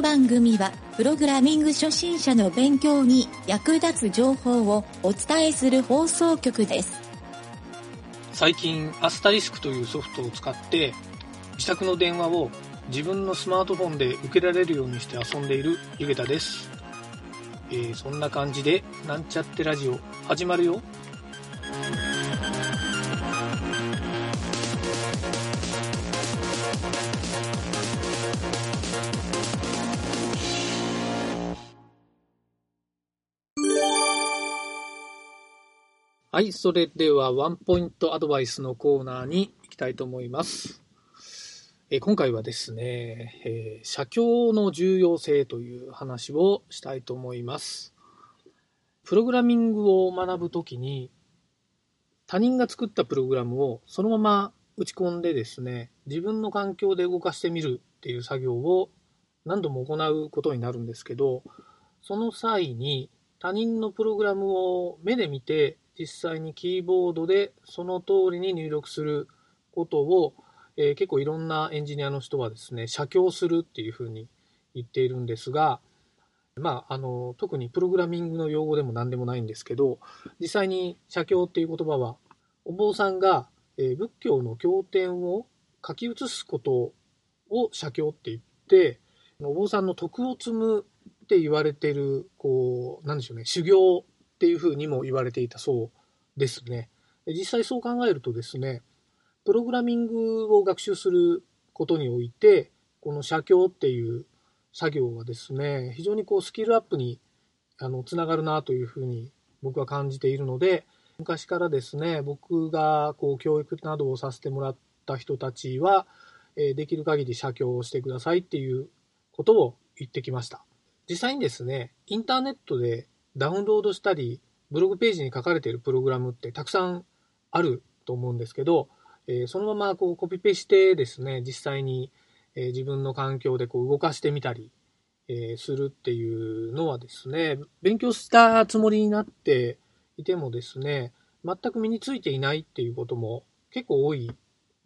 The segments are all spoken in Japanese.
の番組は、プログラミング初心者の勉強に役立つ情報をお伝えする放送局です。最近アスタリスクというソフトを使って自宅の電話を自分のスマートフォンで受けられるようにして遊んでいるゆげたです、えーそんな感じでなんちゃってラジオ始まるよはい、それではワンポイントアドバイスのコーナーに行きたいと思います。え今回はですね、えー写経の重要性という話をしたいと思います。プログラミングを学ぶときに他人が作ったプログラムをそのまま打ち込んでですね、自分の環境で動かしてみるっていう作業を何度も行うことになるんですけど、その際に他人のプログラムを目で見て実際にキーボードでその通りに入力することを、えー結構いろんなエンジニアの人はですね写経するっていうふうに言っているんですが、まあ、あの特にプログラミングの用語でも何でもないんですけど実際に写経っていう言葉はお坊さんが、えー仏教の経典を書き写すことを写経って言ってお坊さんの徳を積むって言われてるこうなんでしょうね修行っていうふうにも言われていたそうですね。実際そう考えるとですね、プログラミングを学習することにおいて、この写経っていう作業はですね、非常にこうスキルアップにあのつながるなというふうに僕は感じているので、昔からですね、僕がこう教育などをさせてもらった人たちは、えできる限り写経をしてくださいっていうことを言ってきました。実際にですね、インターネットでダウンロードしたり、ブログページに書かれているプログラムってたくさんあると思うんですけど、えーそのままこうコピペしてですね、実際に、えー自分の環境でこう動かしてみたり、えーするっていうのはですね、勉強したつもりになっていてもですね、全く身についていないっていうことも結構多い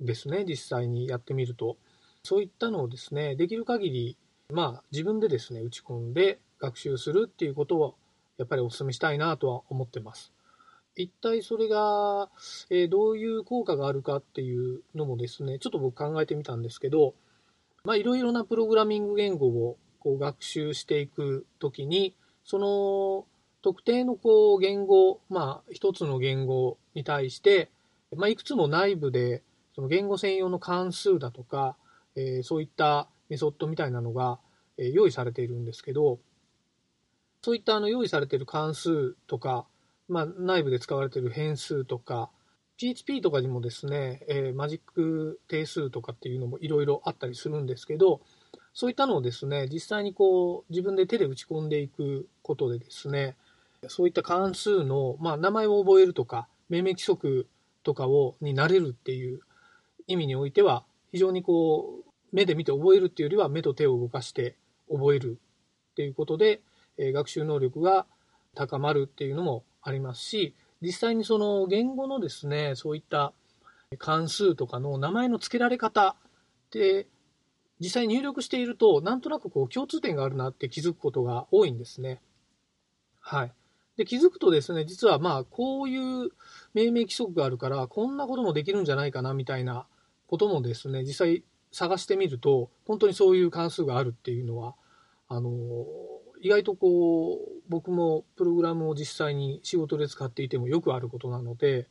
ですね、実際にやってみると。そういったのをですね、できる限り、まあ自分でですね、打ち込んで学習するっていうことをやっぱりお勧めしたいなとは思ってます。一体それが、えどういう効果があるかっていうのもですね、ちょっと僕考えてみたんですけど、まあいろいろなプログラミング言語をこう学習していくときに、その特定のこう言語、まあ一つの言語に対して、まあいくつも内部でその言語専用の関数だとか、えそういったメソッドみたいなのが、用意されているんですけど、そういったあの用意されている関数とか、まあ、内部で使われている変数とか、PHP とかにもですね、えーマジック定数とかっていうのもいろいろあったりするんですけど、そういったのをですね、実際にこう自分で手で打ち込んでいくことでですね、そういった関数の、まあ、名前を覚えるとか、命名規則とかをになれるっていう意味においては、非常にこう、目で見て覚えるっていうよりは目と手を動かして覚えるっていうことで、え学習能力が高まるっていうのもありますし、実際にその言語のですね、そういった関数とかの名前の付けられ方って、実際入力していると、なんとなくこう共通点があるなって気づくことが多いんですね。はい。で、気づくとですね、実はまあ、こういう命名規則があるから、こんなこともできるんじゃないかなみたいなこともですね、実際探してみると、本当にそういう関数があるっていうのは、あの意外とこう僕もプログラムを実際に仕事で使っていてもよくあることなので、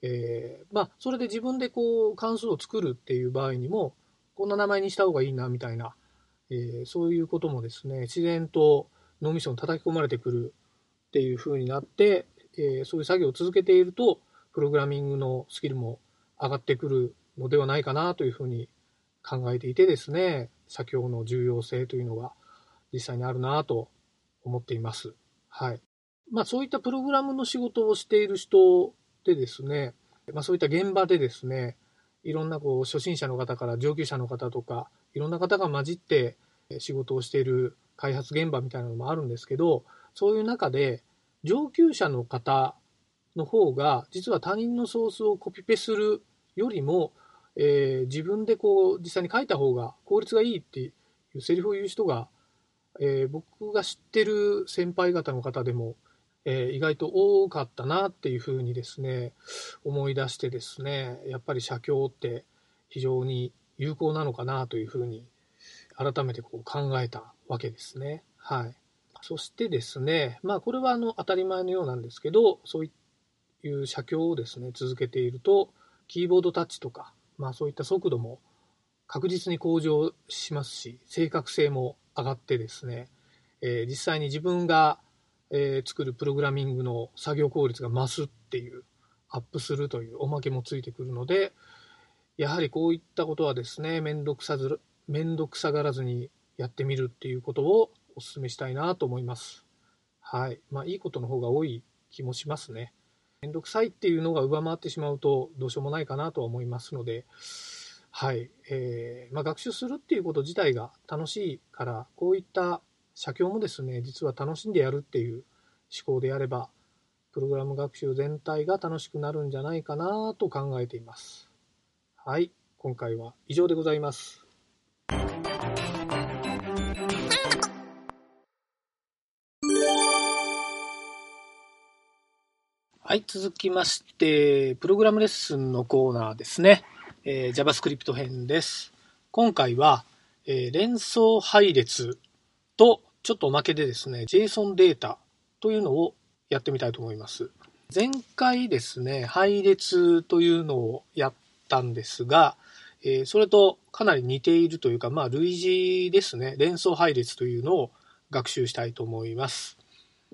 えーまあ、それで自分でこう関数を作るっていう場合にもこんな名前にした方がいいなみたいな、えーそういうこともですね自然と脳みそに叩き込まれてくるっていう風になって、えーそういう作業を続けているとプログラミングのスキルも上がってくるのではないかなというふうに考えていてですね写経の重要性というのが。実際にあるなと思っています。はい。まあそういったプログラムの仕事をしている人でですね、まあそういった現場でですね、いろんなこう初心者の方から上級者の方とか、いろんな方が混じって仕事をしている開発現場みたいなのもあるんですけど、そういう中で上級者の方の方が実は他人のソースをコピペするよりも、えー自分でこう実際に書いた方が効率がいいっていうセリフを言う人がえー、僕が知ってる先輩方の方でも、えー、意外と多かったなっていうふうにですね、思い出してですね、やっぱり写経って非常に有効なのかなというふうに改めてこう考えたわけですね。はい。そしてですね、まあこれはあの当たり前のようなんですけど、そういう写経をですね、続けていると、キーボードタッチとか、まあそういった速度も確実に向上しますし、正確性も上がってですね、えー、実際に自分が、えー、作るプログラミングの作業効率が増すっていう、アップするというおまけもついてくるので、やはりこういったことはですね、めんどくさず、めんどくさがらずにやってみるっていうことをお勧めしたいなと思います。はい。まあ、いいことの方が多い気もしますね。めんどくさいっていうのが上回ってしまうとどうしようもないかなとは思いますので、はい。えー、まあ、学習するっていうこと自体が楽しいから、こういった写経もですね、実は楽しんでやるっていう思考であれば、プログラム学習全体が楽しくなるんじゃないかなと考えています。はい。今回は以上でございます。はい、続きまして、プログラムレッスンのコーナーですね。えー、JavaScript 編です。今回は、えー、連想配列と、ちょっとおまけでですね、JSON データというのをやってみたいと思います。前回ですね、配列というのをやったんですが、えー、それとかなり似ているというか、まあ、類似ですね、連想配列というのを学習したいと思います。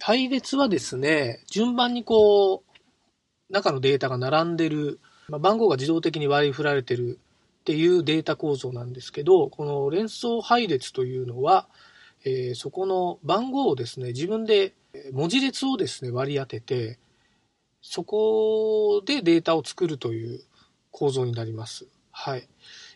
配列はですね、順番にこう、中のデータが並んでる、まあ、番号が自動的に割り振られてるっていうデータ構造なんですけど、この連想配列というのは、えー、そこの番号をですね、自分で文字列をですね、割り当てて、そこでデータを作るという構造になります。はい。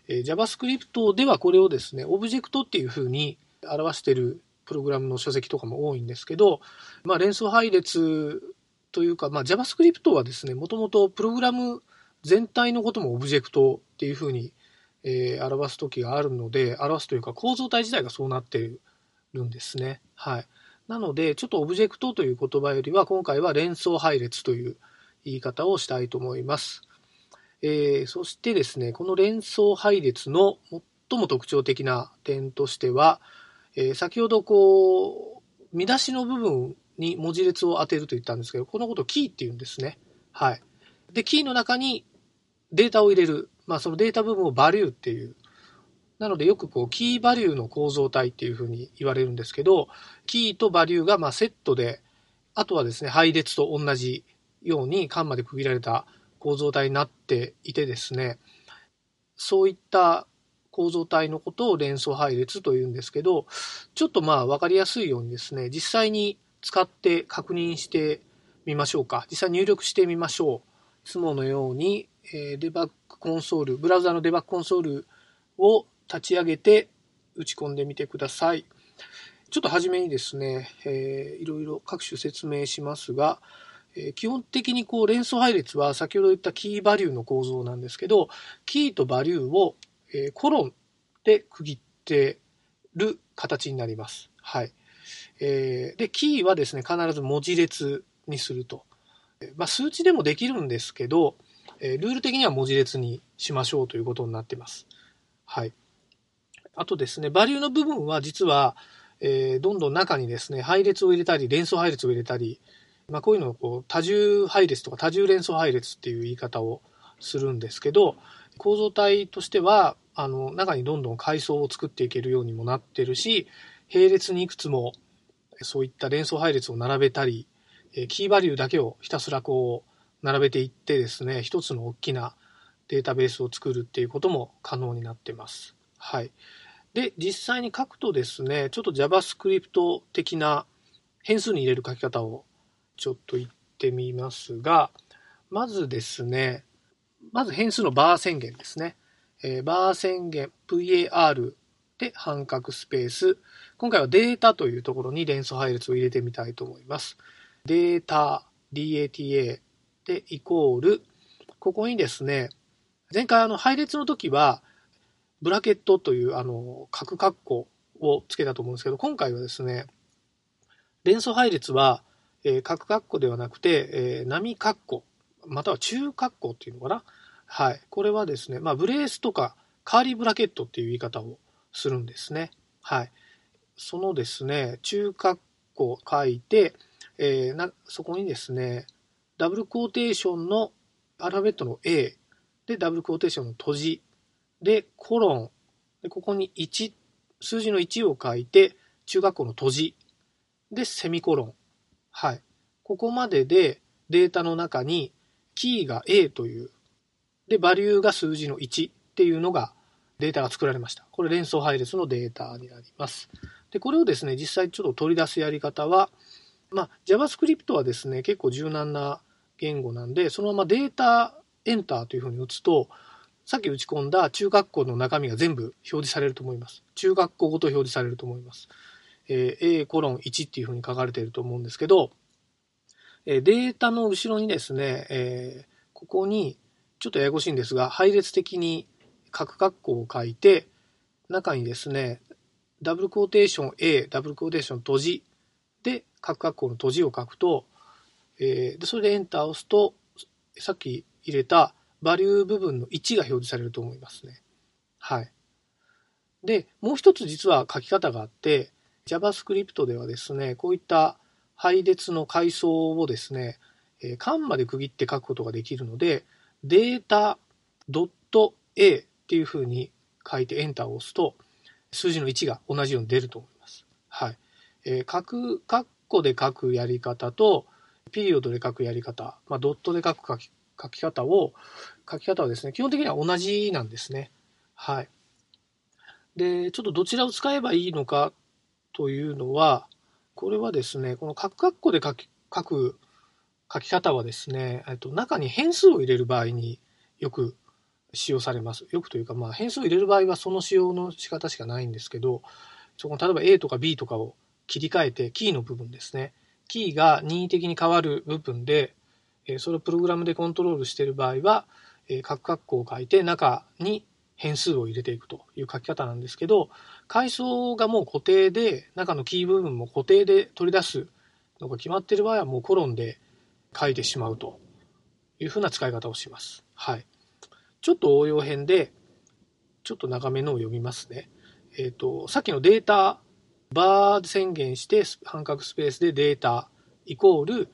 えー、JavaScript ではこれをですね、オブジェクトっていうふうに表しているプログラムの書籍とかも多いんですけど、まあ、連想配列というか、まあ、JavaScript はですね、もともとプログラム全体のこともオブジェクトっていうふうに、えー、表す時があるので、表すというか構造体自体がそうなってるんですね。はい。なので、ちょっとオブジェクトという言葉よりは、今回は連想配列という言い方をしたいと思います。えー、そしてですね、この連想配列の最も特徴的な点としては、えー、先ほどこう、見出しの部分に文字列を当てると言ったんですけど、このことをキーって言うんですね。はい。で、キーの中にデータを入れる。まあ、そのデータ部分をバリューっていう。なので、よくこう、キーバリューの構造体っていうふうに言われるんですけど、キーとバリューがまセットで、あとはですね、配列と同じように間まで区切られた構造体になっていてですね、そういった構造体のことを連想配列というんですけど、ちょっとまあ分かりやすいようにですね、実際に使って確認してみましょうか。実際入力してみましょう。いつものように、えー、デバッグコンソール、ブラウザのデバッグコンソールを立ち上げて打ち込んでみてください。ちょっと初めにですね、えー、いろいろ各種説明しますが、えー、基本的にこう連想配列は先ほど言ったキーバリューの構造なんですけど、キーとバリューを、えー、コロンで区切ってる形になります。はい。えー、で、キーはですね、必ず文字列にすると。まあ、数値でもできるんですけど、えルール的には文字列にしましょうということになってます。はい。あとですね、バリューの部分は実は、えー、どんどん中にですね、配列を入れたり、連想配列を入れたり、まあ、こういうのをこう多重配列とか多重連想配列っていう言い方をするんですけど、構造体としては、あの、中にどんどん階層を作っていけるようにもなってるし、並列にいくつもそういった連想配列を並べたり、キーバリューだけをひたすらこう並べていってですね、一つの大きなデータベースを作るっていうことも可能になってます。はい。で、実際に書くとですね、ちょっと JavaScript 的な変数に入れる書き方をちょっと言ってみますが、まずですね、まず変数のバー宣言ですね。えー、バー宣言 var で半角スペース。今回はデータというところに連想配列を入れてみたいと思います。データ、data でイコール、ここにですね、前回あの配列の時は、ブラケットというあの、角括弧をつけたと思うんですけど、今回はですね、連想配列は、えー、角括弧ではなくて、えー、波括弧、または中括弧っていうのかな？はい。これはですね、まあ、ブレースとかカーリーブラケットっていう言い方をするんですね。はい。そのですね、中括弧書いて、えー、なそこにですね、ダブルクォーテーションのアルファベットの A で、ダブルクォーテーションの閉じで、コロンで、ここに1、数字の1を書いて、中学校の閉じで、セミコロン。はい。ここまででデータの中にキーが A という、で、バリューが数字の1っていうのがデータが作られました。これ連想配列のデータになります。で、これをですね、実際ちょっと取り出すやり方は、まあ、JavaScript はですね、結構柔軟な言語なんで、そのままデータエンターというふうに打つと、さっき打ち込んだ中学校の中身が全部表示されると思います。中学校ごと表示されると思います。えー、A コロン1っていうふうに書かれていると思うんですけど、えー、データの後ろにですね、えー、ここに、ちょっとややこしいんですが、配列的に各括弧を書いて、中にですね、ダブルクォーテーション A、ダブルクォーテーション閉じで、各括弧の閉じを書くと、えー、それでエンターを押すと、さっき入れたバリュー部分の1が表示されると思いますね。はい。で、もう一つ実は書き方があって、JavaScript ではですね、こういった配列の階層をですね、えー、カンマで区切って書くことができるので、データ .a っていうふうに書いてエンターを押すと、数字の1が同じように出ると思います。はい。えー、書く、カッコで書くやり方と、ピリオドで書くやり方、まあ、ドットで書く書き書き方を、書き方はですね、基本的には同じなんですね。はい。で、ちょっとどちらを使えばいいのかというのは、これはですね、この角括弧で書き書く書き方はですね、えっと、中に変数を入れる場合によく使用されます。よくというか、まあ、変数を入れる場合はその使用の仕方しかないんですけど、そこ例えば A とか B とかを切り替えて、キーの部分ですね。キーが任意的に変わる部分で、それをプログラムでコントロールしている場合は、各括弧を書いて中に変数を入れていくという書き方なんですけど、階層がもう固定で、中のキー部分も固定で取り出すのが決まっている場合はもうコロンで書いてしまうというふうな使い方をします。はい。ちょっと応用編で、ちょっと長めのを読みますね。えっ、ー、と、さっきのデータ、 var 宣言して半角スペースでデータイコール、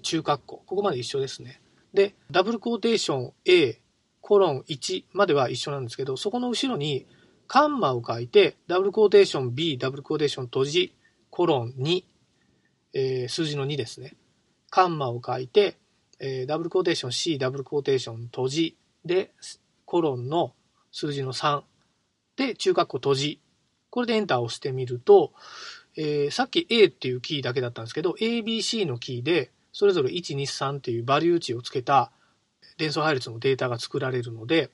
中括弧。ここまで一緒ですね。で、ダブルクォーテーション A、コロン1までは一緒なんですけど、そこの後ろにカンマを書いて、ダブルクォーテーション B、ダブルクォーテーション閉じ、コロン2、えー、数字の2ですね。カンマを書いて、ダブルクォーテーション C、ダブルクォーテーション閉じ、で、コロンの数字の3、で、中括弧閉じ。これでエンターを押してみると、えー、さっき A っていうキーだけだったんですけど、ABC のキーで、それぞれ1、2、3っていうバリュー値をつけた連想配列のデータが作られるので、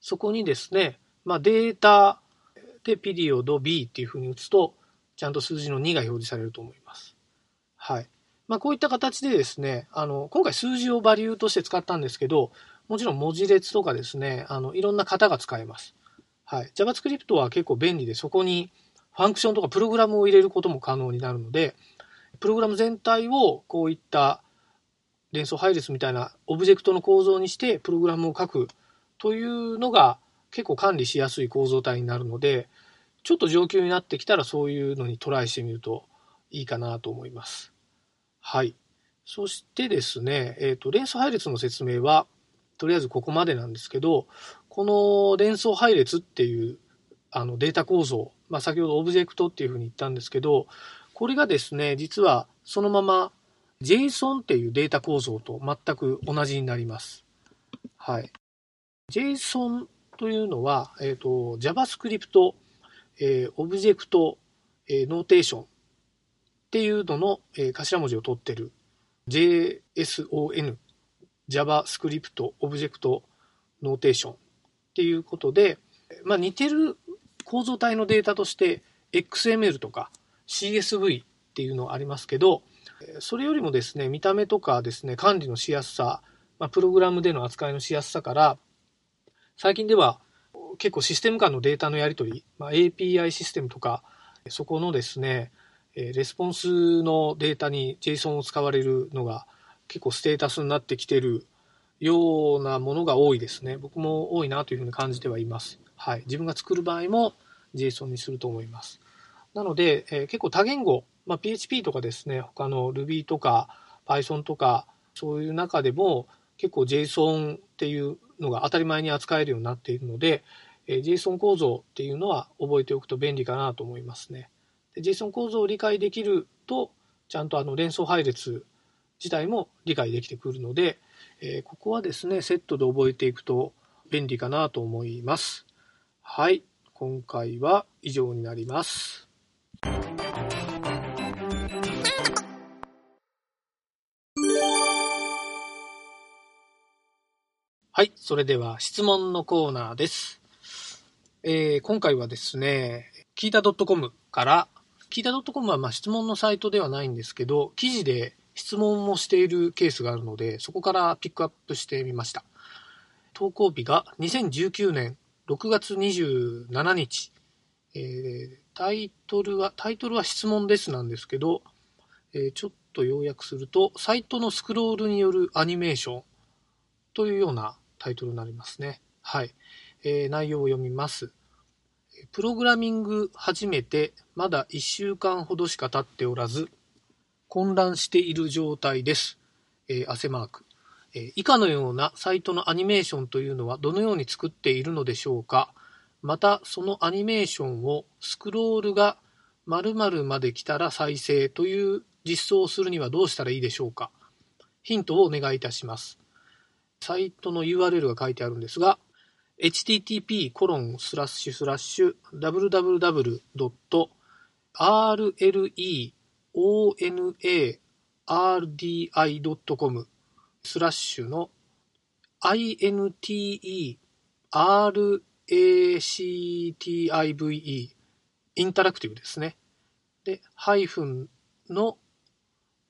そこにですね、まあ、データでピリオド B っていうふうに打つと、ちゃんと数字の2が表示されると思います。はい。まあ、こういった形でですね、あの、今回数字をバリューとして使ったんですけど、もちろん文字列とかですね、あの、いろんな型が使えます。はい。JavaScript は結構便利で、そこにファンクションとかプログラムを入れることも可能になるので、プログラム全体をこういった連想配列みたいなオブジェクトの構造にしてプログラムを書くというのが結構管理しやすい構造体になるので、ちょっと上級になってきたらそういうのにトライしてみるといいかなと思います。はい。そしてですね、えっ、ー、と、連想配列の説明は、とりあえずここまでなんですけど、この連想配列っていうあのデータ構造、まあ、先ほどオブジェクトっていうふうに言ったんですけど、これがですね、実はそのまま JSON っていうデータ構造と全く同じになります。はい。JSON というのは、えっ、ー、と、JavaScript、えー、 Object、えー、 Notation っていうのの、えー、頭文字を取ってる JSON、JavaScript オブジェクトノーテーションっていうことで、まあ、似てる構造体のデータとして XML とか CSV っていうのありますけど、それよりもですね、見た目とかですね、管理のしやすさ、まあ、プログラムでの扱いのしやすさから、最近では結構システム間のデータのやり取り、まあ、API システムとか、そこのですね、レスポンスのデータに JSON を使われるのが結構ステータスになってきてるようなものが多いですね。僕も多いなというふうに感じてはいます。はい。自分が作る場合も JSON にすると思います。なので、えー、結構多言語、まあ、PHP とかですね、他の Ruby とか Python とか、そういう中でも結構 JSON っていうのが当たり前に扱えるようになっているので、えー、JSON 構造っていうのは覚えておくと便利かなと思いますね。で JSON 構造を理解できると、ちゃんとあの連想配列自体も理解できてくるので、えー、ここはですね、セットで覚えていくと便利かなと思います。はい。今回は以上になります。はい。それでは質問のコーナーです。えー、今回はですね、聞いた .com から、聞いた .com はまあ質問のサイトではないんですけど、記事で質問もしているケースがあるので、そこからピックアップしてみました。投稿日が2019年6月27日。えー、タイトルは、タイトルは質問ですなんですけど、えー、ちょっと要約すると、サイトのスクロールによるアニメーションというようなタイトルになりますね。はい。えー、内容を読みます。プログラミング始めてまだ1週間ほどしか経っておらず、混乱している状態です。えー、汗マーク、えー、以下のようなサイトのアニメーションというのはどのように作っているのでしょうかまた、そのアニメーションをスクロールが〇〇まで来たら再生という実装をするにはどうしたらいいでしょうかヒントをお願いいたします。サイトの URL が書いてあるんですが、http onardi.com スラッシュの interactive インタラクティブですね。で、ハイフンの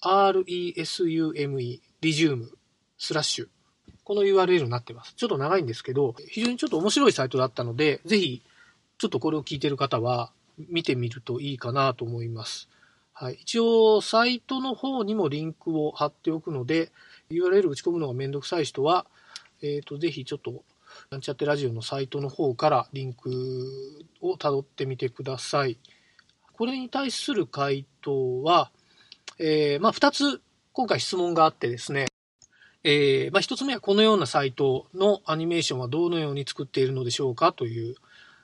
resume リジュームスラッシュこの URL になってます。ちょっと長いんですけど、非常にちょっと面白いサイトだったので、ぜひ、ちょっとこれを聞いてる方は見てみるといいかなと思います。はい、一応、サイトの方にもリンクを貼っておくので、URL 打ち込むのがめんどくさい人は、えっ、ー、と、ぜひちょっと、なんちゃってラジオのサイトの方からリンクを辿ってみてください。これに対する回答は、えー、まあ、二つ、今回質問があってですね、えー、まあ、一つ目はこのようなサイトのアニメーションはどのように作っているのでしょうかという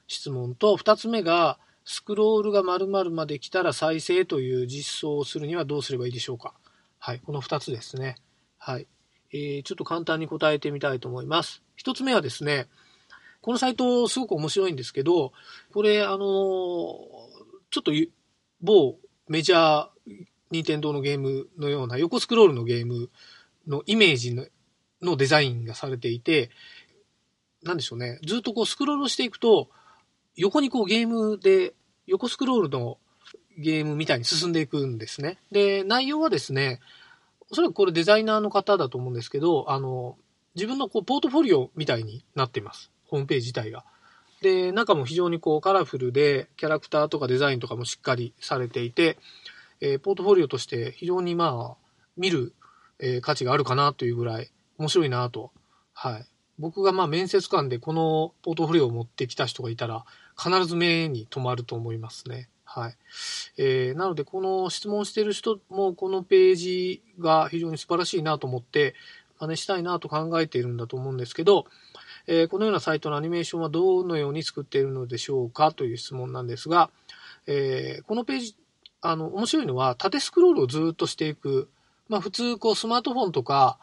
質問と、二つ目が、スクロールが〇〇まで来たら再生という実装をするにはどうすればいいでしょうか？はい、この2つですね。はい。えー、ちょっと簡単に答えてみたいと思います。1つ目はですね、このサイトすごく面白いんですけど、これ、あのー、ちょっと某メジャー任天堂のゲームのような横スクロールのゲームのイメージのデザインがされていて、なんでしょうね。ずっとこうスクロールしていくと、横にこうゲームで横スクロールのゲームみたいに進んでいくんですね。で、内容はですね、おそらくこれデザイナーの方だと思うんですけど、あの、自分のこうポートフォリオみたいになっています。ホームページ自体が。で、中も非常にこうカラフルで、キャラクターとかデザインとかもしっかりされていて、えー、ポートフォリオとして非常にまあ、見る、えー、価値があるかなというぐらい面白いなと。はい。僕がまあ面接官でこのポートフォリオを持ってきた人がいたら、必ず目に留まると思いますね。はい。えー、なので、この質問してる人も、このページが非常に素晴らしいなと思って、真似したいなと考えているんだと思うんですけど、えー、このようなサイトのアニメーションはどのように作っているのでしょうかという質問なんですが、えー、このページ、あの、面白いのは、縦スクロールをずっとしていく。まあ、普通、こう、スマートフォンとか、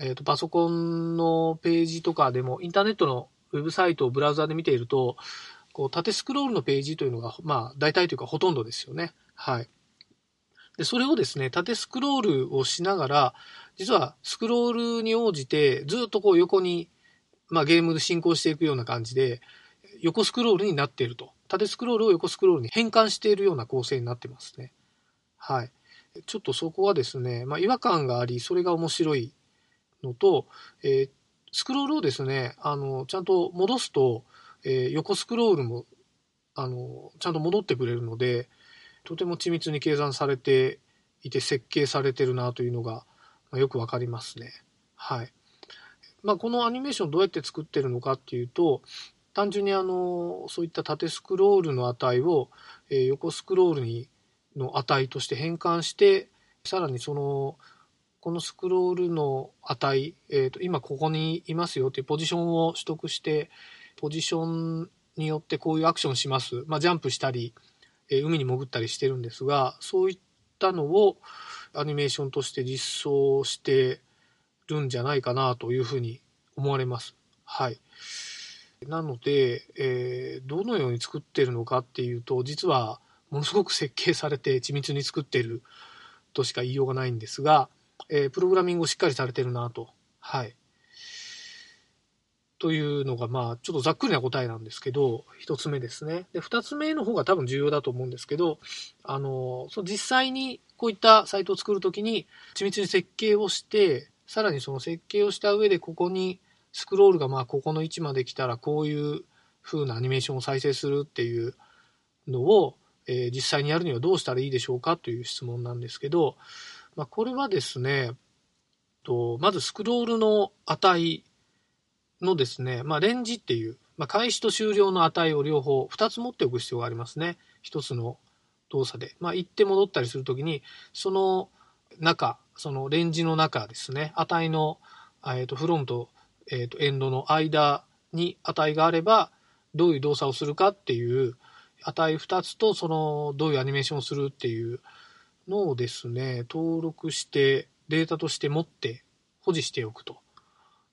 えっ、ー、と、パソコンのページとかでも、インターネットのウェブサイトをブラウザで見ていると、こう、縦スクロールのページというのが、まあ、大体というかほとんどですよね。はい。で、それをですね、縦スクロールをしながら、実はスクロールに応じて、ずっとこう横に、まあ、ゲームで進行していくような感じで、横スクロールになっていると。縦スクロールを横スクロールに変換しているような構成になってますね。はい。ちょっとそこはですね、まあ、違和感があり、それが面白いのと、えー、スクロールをですね、あの、ちゃんと戻すと、えー、横スクロールも、あの、ちゃんと戻ってくれるので、とても緻密に計算されていて設計されてるなというのが、まあ、よくわかりますね。はい。まあ、このアニメーションどうやって作ってるのかっていうと、単純にあの、そういった縦スクロールの値を、えー、横スクロールにの値として変換して、さらにその、このスクロールの値、えーと、今ここにいますよっていうポジションを取得して、ポジションによってこういうアクションします。まあ、ジャンプしたり、え、海に潜ったりしてるんですが、そういったのをアニメーションとして実装してるんじゃないかなというふうに思われます。はい。なので、えー、どのように作ってるのかっていうと、実はものすごく設計されて緻密に作ってるとしか言いようがないんですが、えー、プログラミングをしっかりされてるなと。はい。というのが、まあ、ちょっとざっくりな答えなんですけど、一つ目ですね。で、二つ目の方が多分重要だと思うんですけど、あの、その実際にこういったサイトを作るときに、緻密に設計をして、さらにその設計をした上で、ここにスクロールがまあ、ここの位置まで来たら、こういう風なアニメーションを再生するっていうのを、えー、実際にやるにはどうしたらいいでしょうかという質問なんですけど、まあ、これはですね、とまずスクロールの値のですね、まあ、レンジっていう、まあ、開始と終了の値を両方2つ持っておく必要がありますね。1つの動作で。まあ、行って戻ったりするときに、その中、そのレンジの中ですね、値の、えーと、フロムと,、えーとエンドの間に値があれば、どういう動作をするかっていう値2つと、その、どういうアニメーションをするっていうのをですね、登録してデータとして持って保持しておくと。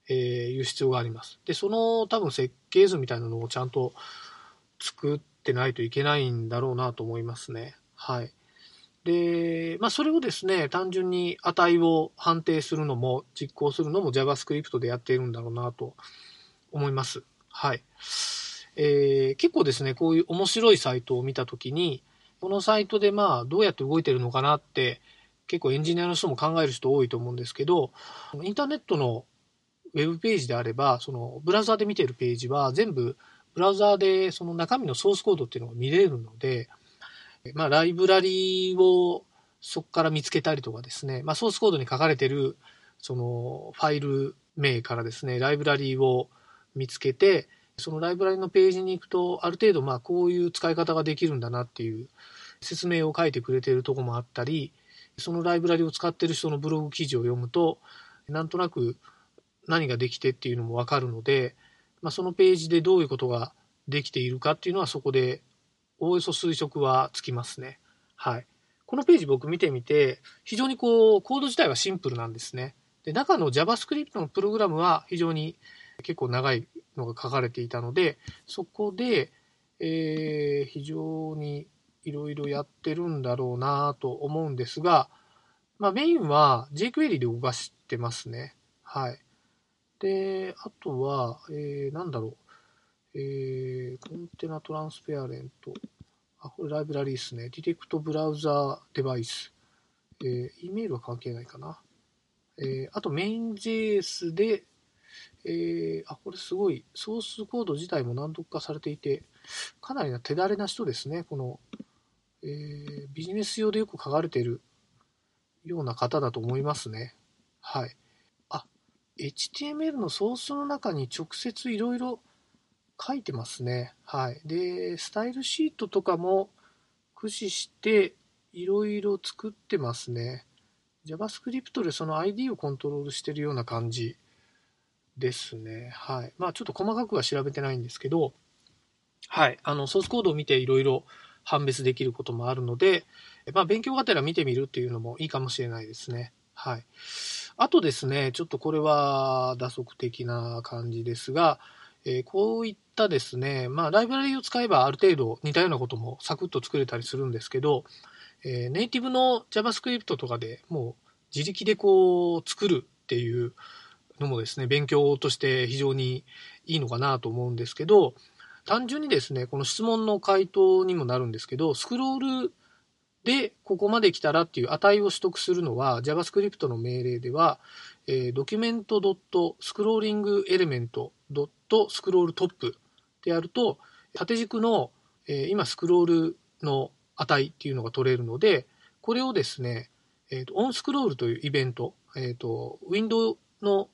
えー、いう必要があります。で、その多分設計図みたいなのをちゃんと作ってないといけないんだろうなと思いますね。はい。で、まあ、それをですね、単純に値を判定するのも、実行するのも JavaScript でやっているんだろうなと思います。はい。えー、結構ですね、こういう面白いサイトを見たときに、このサイトでまあ、どうやって動いてるのかなって、結構エンジニアの人も考える人多いと思うんですけど、インターネットのウェブページであれば、そのブラウザーで見ているページは全部ブラウザーでその中身のソースコードっていうのが見れるので、まあ、ライブラリをそこから見つけたりとかですね、まあ、ソースコードに書かれてるそのファイル名からですね、ライブラリを見つけて、そのライブラリのページに行くと、ある程度まあこういう使い方ができるんだなっていう説明を書いてくれているとこもあったり、そのライブラリを使ってる人のブログ記事を読むと、なんとなく何ができてっていうのもわかるので、まあ、そのページでどういうことができているかっていうのはそこでおおよそ推測はつきますね。はい。このページ僕見てみて、非常にこう、コード自体はシンプルなんですね。で、中の JavaScript のプログラムは非常に結構長いのが書かれていたので、そこで、えー、非常にいろいろやってるんだろうなと思うんですが、まあメインは jQuery で動かしてますね。はい。で、あとは、えー、なんだろう。えー、コンテナトランスペアレント。あ、これライブラリーですね。ディテクトブラウザーデバイス。えー、E メールは関係ないかな。えー、あとメイン JS で、えー、あ、これすごい、ソースコード自体も難読化されていて、かなりな手だれな人ですね。この、えー、ビジネス用でよく書かれているような方だと思いますね。はい。HTML のソースの中に直接いろいろ書いてますね。はい。で、スタイルシートとかも駆使していろいろ作ってますね。JavaScript でその ID をコントロールしてるような感じですね。はい。まあちょっと細かくは調べてないんですけど、はい。あの、ソースコードを見ていろいろ判別できることもあるので、まあ勉強がてら見てみるっていうのもいいかもしれないですね。はい。あとですね、ちょっとこれは打足的な感じですが、えー、こういったですね、まあ、ライブラリを使えばある程度似たようなこともサクッと作れたりするんですけど、えー、ネイティブの JavaScript とかでもう自力でこう作るっていうのもですね、勉強として非常にいいのかなと思うんですけど、単純にですね、この質問の回答にもなるんですけど、スクロールで、ここまで来たらっていう値を取得するのは JavaScript の命令では、えー、ドキュメント .scrollingelement.scrollTop っでやると、縦軸の、えー今スクロールの値っていうのが取れるので、これをですね、えーと、 onscroll というイベント、えっ、と、ウィンドウの、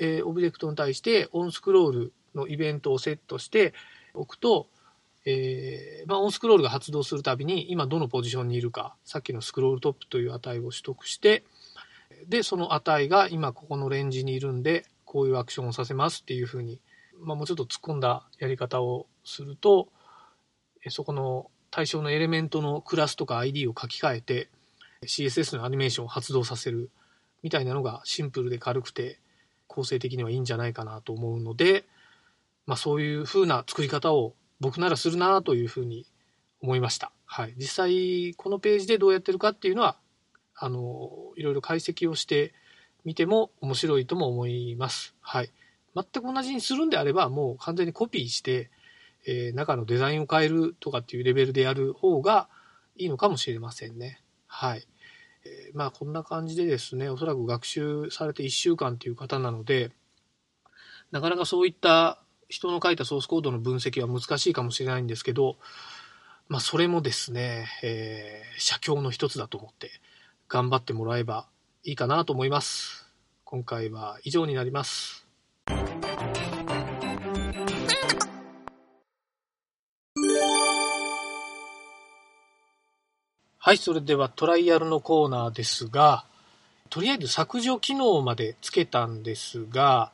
えーオブジェクトに対して onscroll のイベントをセットしておくと、えーまあ、 onscroll が発動するたびに今どのポジションにいるか、さっきの scrollTop という値を取得して、で、その値が今ここのレンジにいるんで、こういうアクションをさせますっていうふうに、まあ、もうちょっと突っ込んだやり方をすると、そこの対象のエレメントのクラスとか ID を書き換えて、CSS のアニメーションを発動させるみたいなのがシンプルで軽くて、構成的にはいいんじゃないかなと思うので、まあ、そういう風な作り方を僕ならするなというふうに思いました。はい。実際、このページでどうやってるかっていうのは、あの、いろいろ解析をしてみても面白いとも思います。はい。全く同じにするんであれば、もう完全にコピーして、えー中のデザインを変えるとかっていうレベルでやる方がいいのかもしれませんね。はい。えーまあ、こんな感じでですね、おそらく学習されて1週間という方なので、なかなかそういった人の書いたソースコードの分析は難しいかもしれないんですけど、まあ、それもですね、えー写経の一つだと思って頑張ってもらえばいいかなと思います。今回は以上になります。はい、それではトライアルのコーナーですが、とりあえず削除機能までつけたんですが、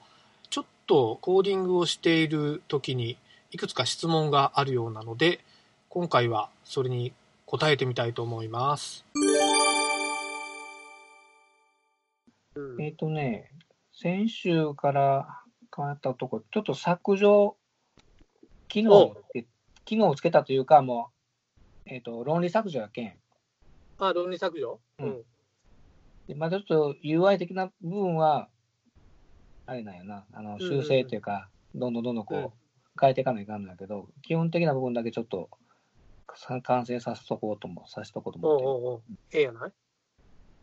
とコーディングをしている時にいくつか質問があるようなので、今回はそれに答えてみたいと思います。えっ、とね、先週から変わったとこ、ちょっと削除機能機能をつけたというか、もう、えっ、と、論理削除やけん。あ、論理削除？うんでまだちょっと UI 的な部分は、あれなんやな、あの修正というか、どんどんどんどんこう、うん変えていかないかんのだけど、基本的な部分だけちょっとさ完成させとこうとも、させとこうと思ってる。おうおうおうええやない？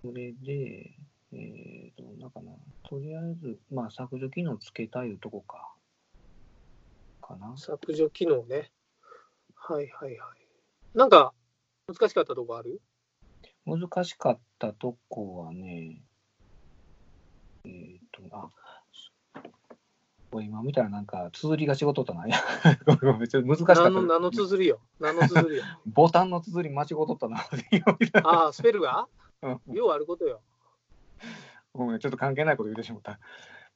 それで、えっ、と、なんかな、とりあえず、まあ、削除機能つけたいうとこか。かな。削除機能ね。はいはいはい。なんか、難しかったとこある？難しかったとこはね、えっ、と、あ、これ今見たらなんか、綴りが仕事とな。い やごめんごめんちょっと難しかった。何の、何の綴りよ？何の綴りよ？ボタンの綴り間違うとったな。ああ、スペルが？うんようあることよ。ごめん、ちょっと関係ないこと言ってしまった。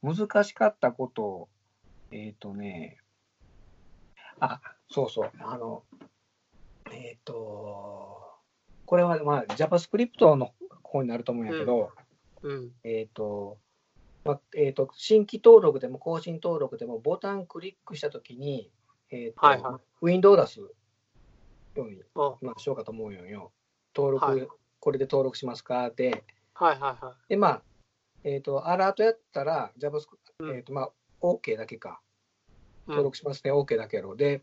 難しかったこと、えっ、とね、あ、そうそう、あの、えっ、と、これはまあ JavaScript の方になると思うんやけど、うん。えっ、と、まあえー、と新規登録でも更新登録でもボタンクリックしたときに、えーとはいはいウィンドウを出すように、あまあ、しようかと思うよよ。登録、はいこれで登録しますか？で、はいはいはで、まあ、えっ、と、アラートやったら、JavaScript、うんえっ、と、まあ、OK だけか。い。登録しますね、OK だけやろ。で、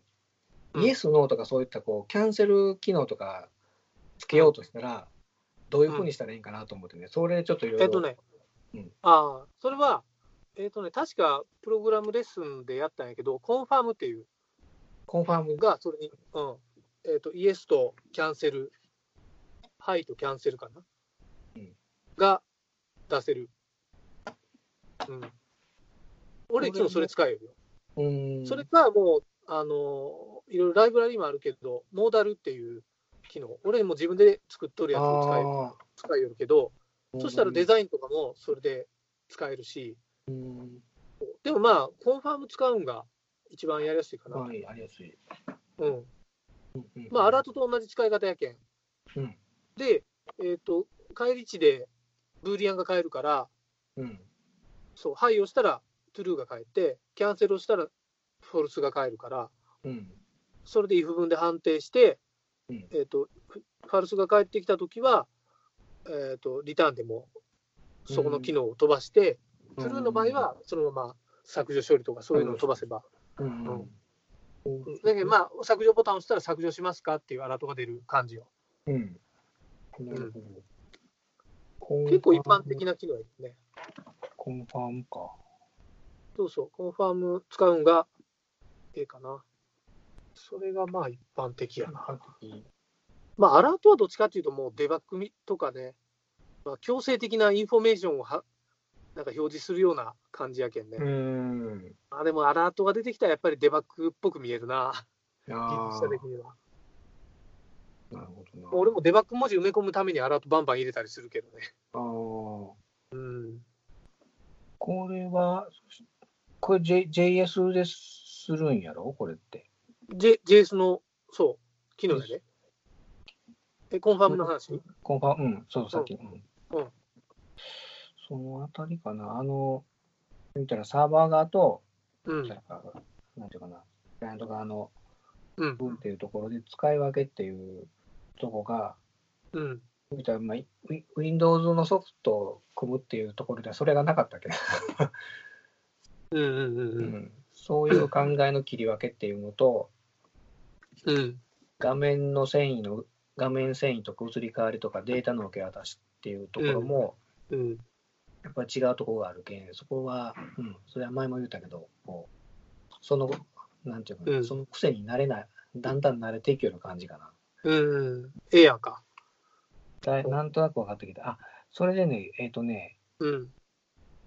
うんイエス、ノーとかそういった、こう、キャンセル機能とかつけようとしたら、どういうふうにしたらいいんかなと思ってね、それでちょっといろいろ。えっとね、うん。ああ、それは、えっとね、確かプログラムレッスンでやったんやけど、コンファームっていう。コンファーム。が、それに、うん、えっ、と、イエスとキャンセル、はいとキャンセルかな、うん。が出せる。うん。俺いつもそれ使えるよ。うーん。それかもう、あの、いろいろライブラリもあるけど、モーダルっていう機能、俺も自分で作っとるやつを使えるあ使えるけど、ーそしたらデザインとかもそれで使えるし、うん。でもまあ、コンファーム使うんが一番やりやすいかな。はい、ありやすい。うん。うんうんまあ、アラートと同じ使い方やけん。うんで、えっ、と、返り値でブーリアンが変えるから、うん。そう、はいをしたらトゥルーが返って、キャンセルをしたらフォルスが返るから、うん。それで if 文で判定して、うんえっ、と、フファルスが返ってきたときは、えっ、と、リターンでもそこの機能を飛ばして、トゥルーの場合はそのまま削除処理とかそういうのを飛ばせば、うん。うん。だけどまあ、削除ボタンを押したら削除しますかっていうアラートが出る感じよ。うん。なるほど。結構一般的な機能やね。confirm か。そうそう、 confirm 使うんがええかな。それがまあ一般的やな。まあ、アラートはどっちかっていうと、もうデバッグみとかね、まあ、強制的なインフォメーションをはなんか表示するような感じやけんね。うーん。あでもアラートが出てきたらやっぱりデバッグっぽく見えるな、あ技術者的には。あ、なるほどな。俺もデバッグ文字埋め込むためにアラートバンバン入れたりするけどね。ああ。うん。これは、これ、J、JS でするんやろ？これって。J、JS の、そう、機能やで。え、コンファームの話？コンファうん、そう、さっき。うん。うんそのあたりかな。あの、見たらサーバー側と、うん。なんていうかな、クライアント側のうん。分っていうところで使い分けっていうとこが、うん。見たら、まあ、ウィ Windows のソフトを組むっていうところではそれがなかったっけど、うん。うん。うん。う。うんんそういう考えの切り分けっていうのと、うん。画面の繊維の画面繊維とか移り変わりとかデータの受け渡しっていうところも、うん。やっぱり違うところがあるけん、そこは、うん、それは前も言ったけど、こうその、なんていうかな、うんその癖になれない、だんだん慣れていくような感じかな。うん。ええやんか。だいなんとなく分かってきた。あ、それでね、えっ、とね、うん。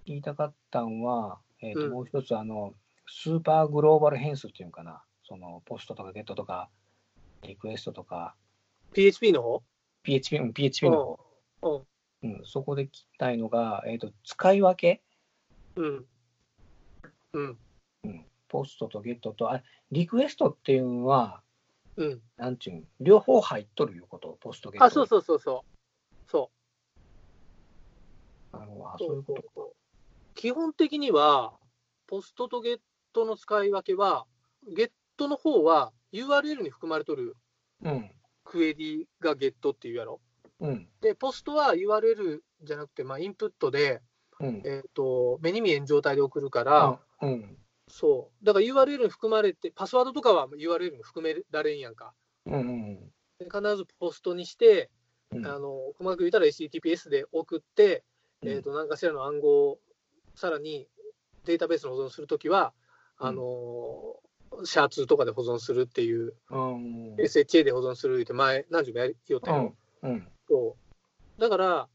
言いたかったんは、えっ、と、うんもう一つ、あの、スーパーグローバル変数っていうのかな、その、ポストとかゲットとか、リクエストとか、PHP の方？PHP、うん PHP の方、うん。うん、そこで聞きたいのが、えっ、と、使い分け、うん。うん。うん、ポストとゲットと、あリクエストっていうのは、うん。なんちゅうん、両方入っとるいうこと、ポストゲット。あ、そうそうそうそう。そう。あのあそそういううこと。そう基本的には、ポストとゲットの使い分けは、ゲットの方は URL に含まれとるうん、クエリがゲットっていうやろ。うん、で、ポストは URL じゃなくて、まあ、インプットで、うん。えっ、と、目に見えん状態で送るから、うん、そう。だから URL に含まれて、パスワードとかは URL に含められんやんか。うん、うん、で必ずポストにして、うん。あの細かく言ったら HTTPS で送って、うんえー、と何かしらの暗号をさらにデータベースに保存するときは、あのシャーツとかで保存するっていう、うん、SHA で保存するって前、何十もやりよったよ、うん、そう。だから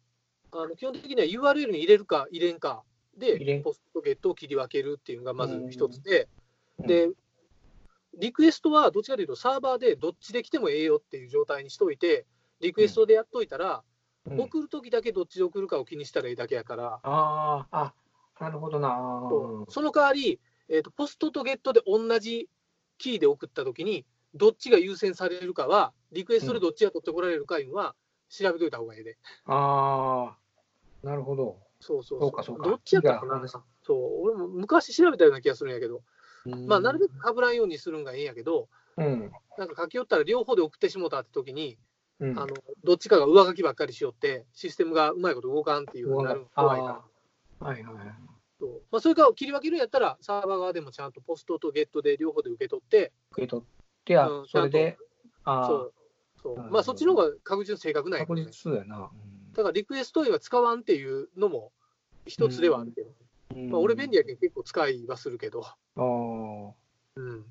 あの、基本的には URL に入れるか入れんかで、ポストとゲットを切り分けるっていうのがまず一つで、うん。で、リクエストはどっちかというと、サーバーでどっちで来てもええよっていう状態にしといて、リクエストでやっといたら、うん、送るときだけどっちで送るかを気にしたらいいだけやから、ああ、あ、なるほどな。そう。その代わり、えーと、ポストとゲットで同じキーで送ったときに、どっちが優先されるかは、リクエストでどっちが取ってこられるかいうのは、調べといた方がいいで。ああ、なるほど。そうそうそうかそうかどっちやったかな。そう、俺も昔調べたような気がするんやけど、まあ、なるべく被らんようにするんがいいんやけど、うん、なんか書き寄ったら両方で送ってしもたって時に、うん。あのどっちかが上書きばっかりしよって、システムがうまいこと動かんっていうふうになるのが怖いから。はいはいはい。そうまあ、それから切り分けるんやったら、サーバー側でもちゃんとポストとゲットで両方で受け取って、受け取って、あうんそれで、あそう。そう。まあ、そっちの方が確実に正確なんあ、やけどね、確実やな。だからリクエストには使わんっていうのも一つではあるけど、うん。まあ、俺便利やけど結構使いはするけど、あー。うん。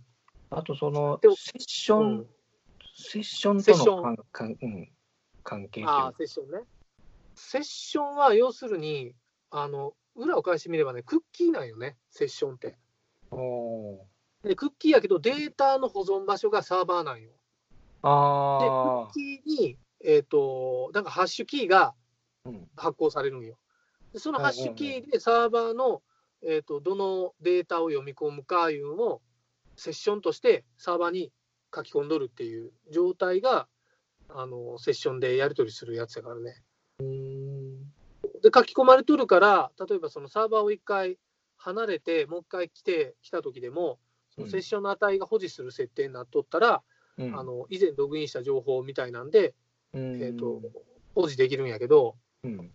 あと、そのセッション、うん。セッションとの関関うん、関係あ、セッションね。セッションは要するに、あの裏を返してみればね、クッキーなんよね、セッションって。で、クッキーやけど、データの保存場所がサーバーなんよ。で、クあッキーに、えっ、と、なんかハッシュキーが発行されるんよ。でそのハッシュキはいーでサーバーの、えー、とどのデータを読み込むかいうのをセッションとしてサーバーに書き込んどるっていう状態があのセッションでやり取りするやつやからね。で書き込まれとるから例えばそのサーバーを一回離れてもう一回来て来た時でもそのセッションの値が保持する設定になっとったら、うんあの以前ログインした情報みたいなんで、うんえー、と保持できるんやけど、うん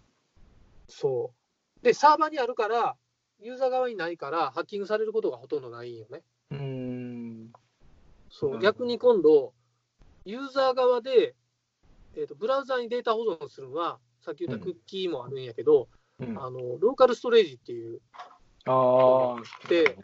そう。で、サーバーにあるから、ユーザー側にないから、ハッキングされることがほとんどないんよね。うんそう。うん逆に今度、ユーザー側で、えーと、ブラウザにデータ保存するのは、さっき言ったクッキーもあるんやけど、うんあのローカルストレージっていう、ああ。で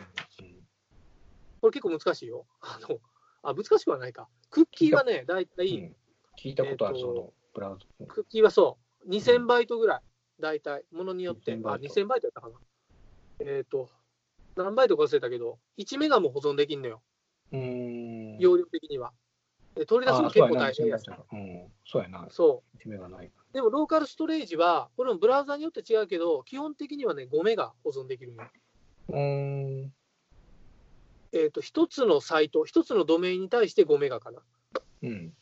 これ結構難しいよ。あのあ、難しくはないか。クッキーはね、だいたい、うん聞いたことある、えーとそのブラウザ。クッキーはそう、2000バイトぐらい、大体、ものによって、2000あ、バイト2000バイトやったかな。えっ、と、何バイトか忘れたけど、1メガも保存できんのよ、うーん。容量的には。で取り出すの結構大変やし。うん、そうやな。そ一目がない。う。でも、ローカルストレージは、これもブラウザによって違うけど、基本的にはね、5メガ保存できるんよ。うーん。えっ、と、1つのサイト、1つのドメインに対して5メガかな。うん。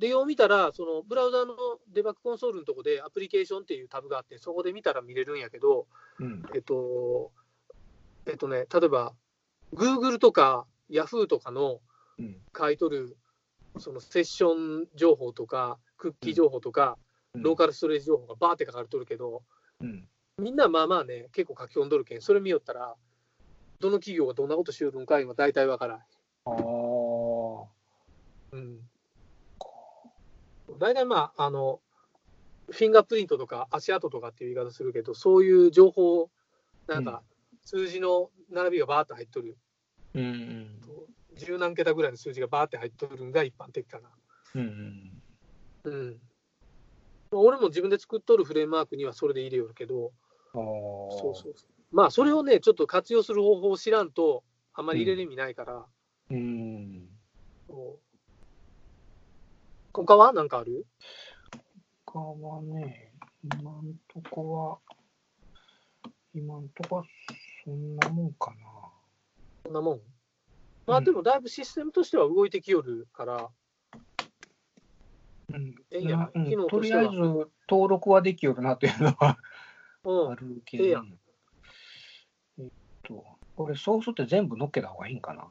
で、よう見たら、そのブラウザのデバッグコンソールのとこで、アプリケーションっていうタブがあって、そこで見たら見れるんやけど、うん。えっと、えっとね、例えば、Google とか Yahoo とかのうん。書いとる、そのセッション情報とか、クッキー情報とか、ローカルストレージ情報がバーって書かれとるけど、うん。みんなまあまあね、結構書き込んどるけん、それ見よったら、どの企業がどんなことしよるんかいは大体わからん。ああ。うん。大体まあ、あの、フィンガープリントとか足跡とかっていう言い方するけど、そういう情報、なんか、数字の並びがバーって入っとる、うんうん。十何桁ぐらいの数字がバーって入っとるのが一般的かな。うんうん。うん。俺も自分で作っとるフレームワークにはそれで入れよるけど。そうそうそう。まあ、それをね、ちょっと活用する方法を知らんと、あんまり入れる意味ないから、う。うん。そう他は何かある？他はね、今んとこは、今んとこはそんなもんかな。そんなもん？まあ、うんでもだいぶシステムとしては動いてきよるから、うん。ええん。やとしては。とりあえず登録はできよるなというのはうん。あ、るけええやど。えっと、これソースって全部乗っけた方がいいんかな？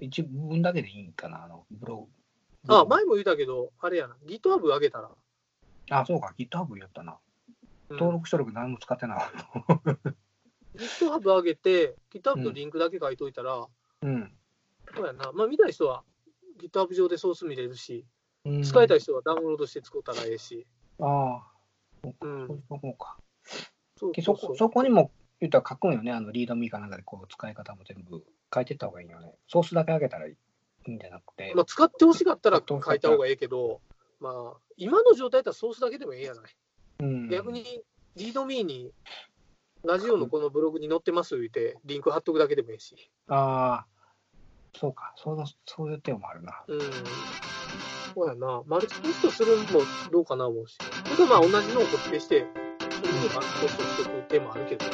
一部分だけでいいんかな？あの、ブログ。あ、前も言ったけど、あれやな、GitHub 上げたら、あ、そうか、GitHub やったな。うん。登録しとるけど何も使ってなかった。GitHub 上げて、GitHub のリンクだけ書いといたら、うん。そうやな、まあ見たい人は GitHub 上でソース見れるし、うん使いたい人はダウンロードして使ったらええし、ああ、そうか、うんそういう方か。そうそこそこにも言ったら書くんよね、あのリードミーかなんかでこう使い方も全部書いてった方がいいよね。ソースだけ上げたらいいんじゃなくて。まあ、使ってほしかったら書いた方がええけど、まあ、今の状態だったらソースだけでもええやない。うん、逆に、リードミーに、ラジオのこのブログに載ってます言って、リンク貼っとくだけでもええし。ああ、そうか、そうだそういう手もあるな。うん。そうやな。マルチポストするのもどうかな思うし。それとまあ同じのをコピペして、それでまあポストしておく手もあるけど。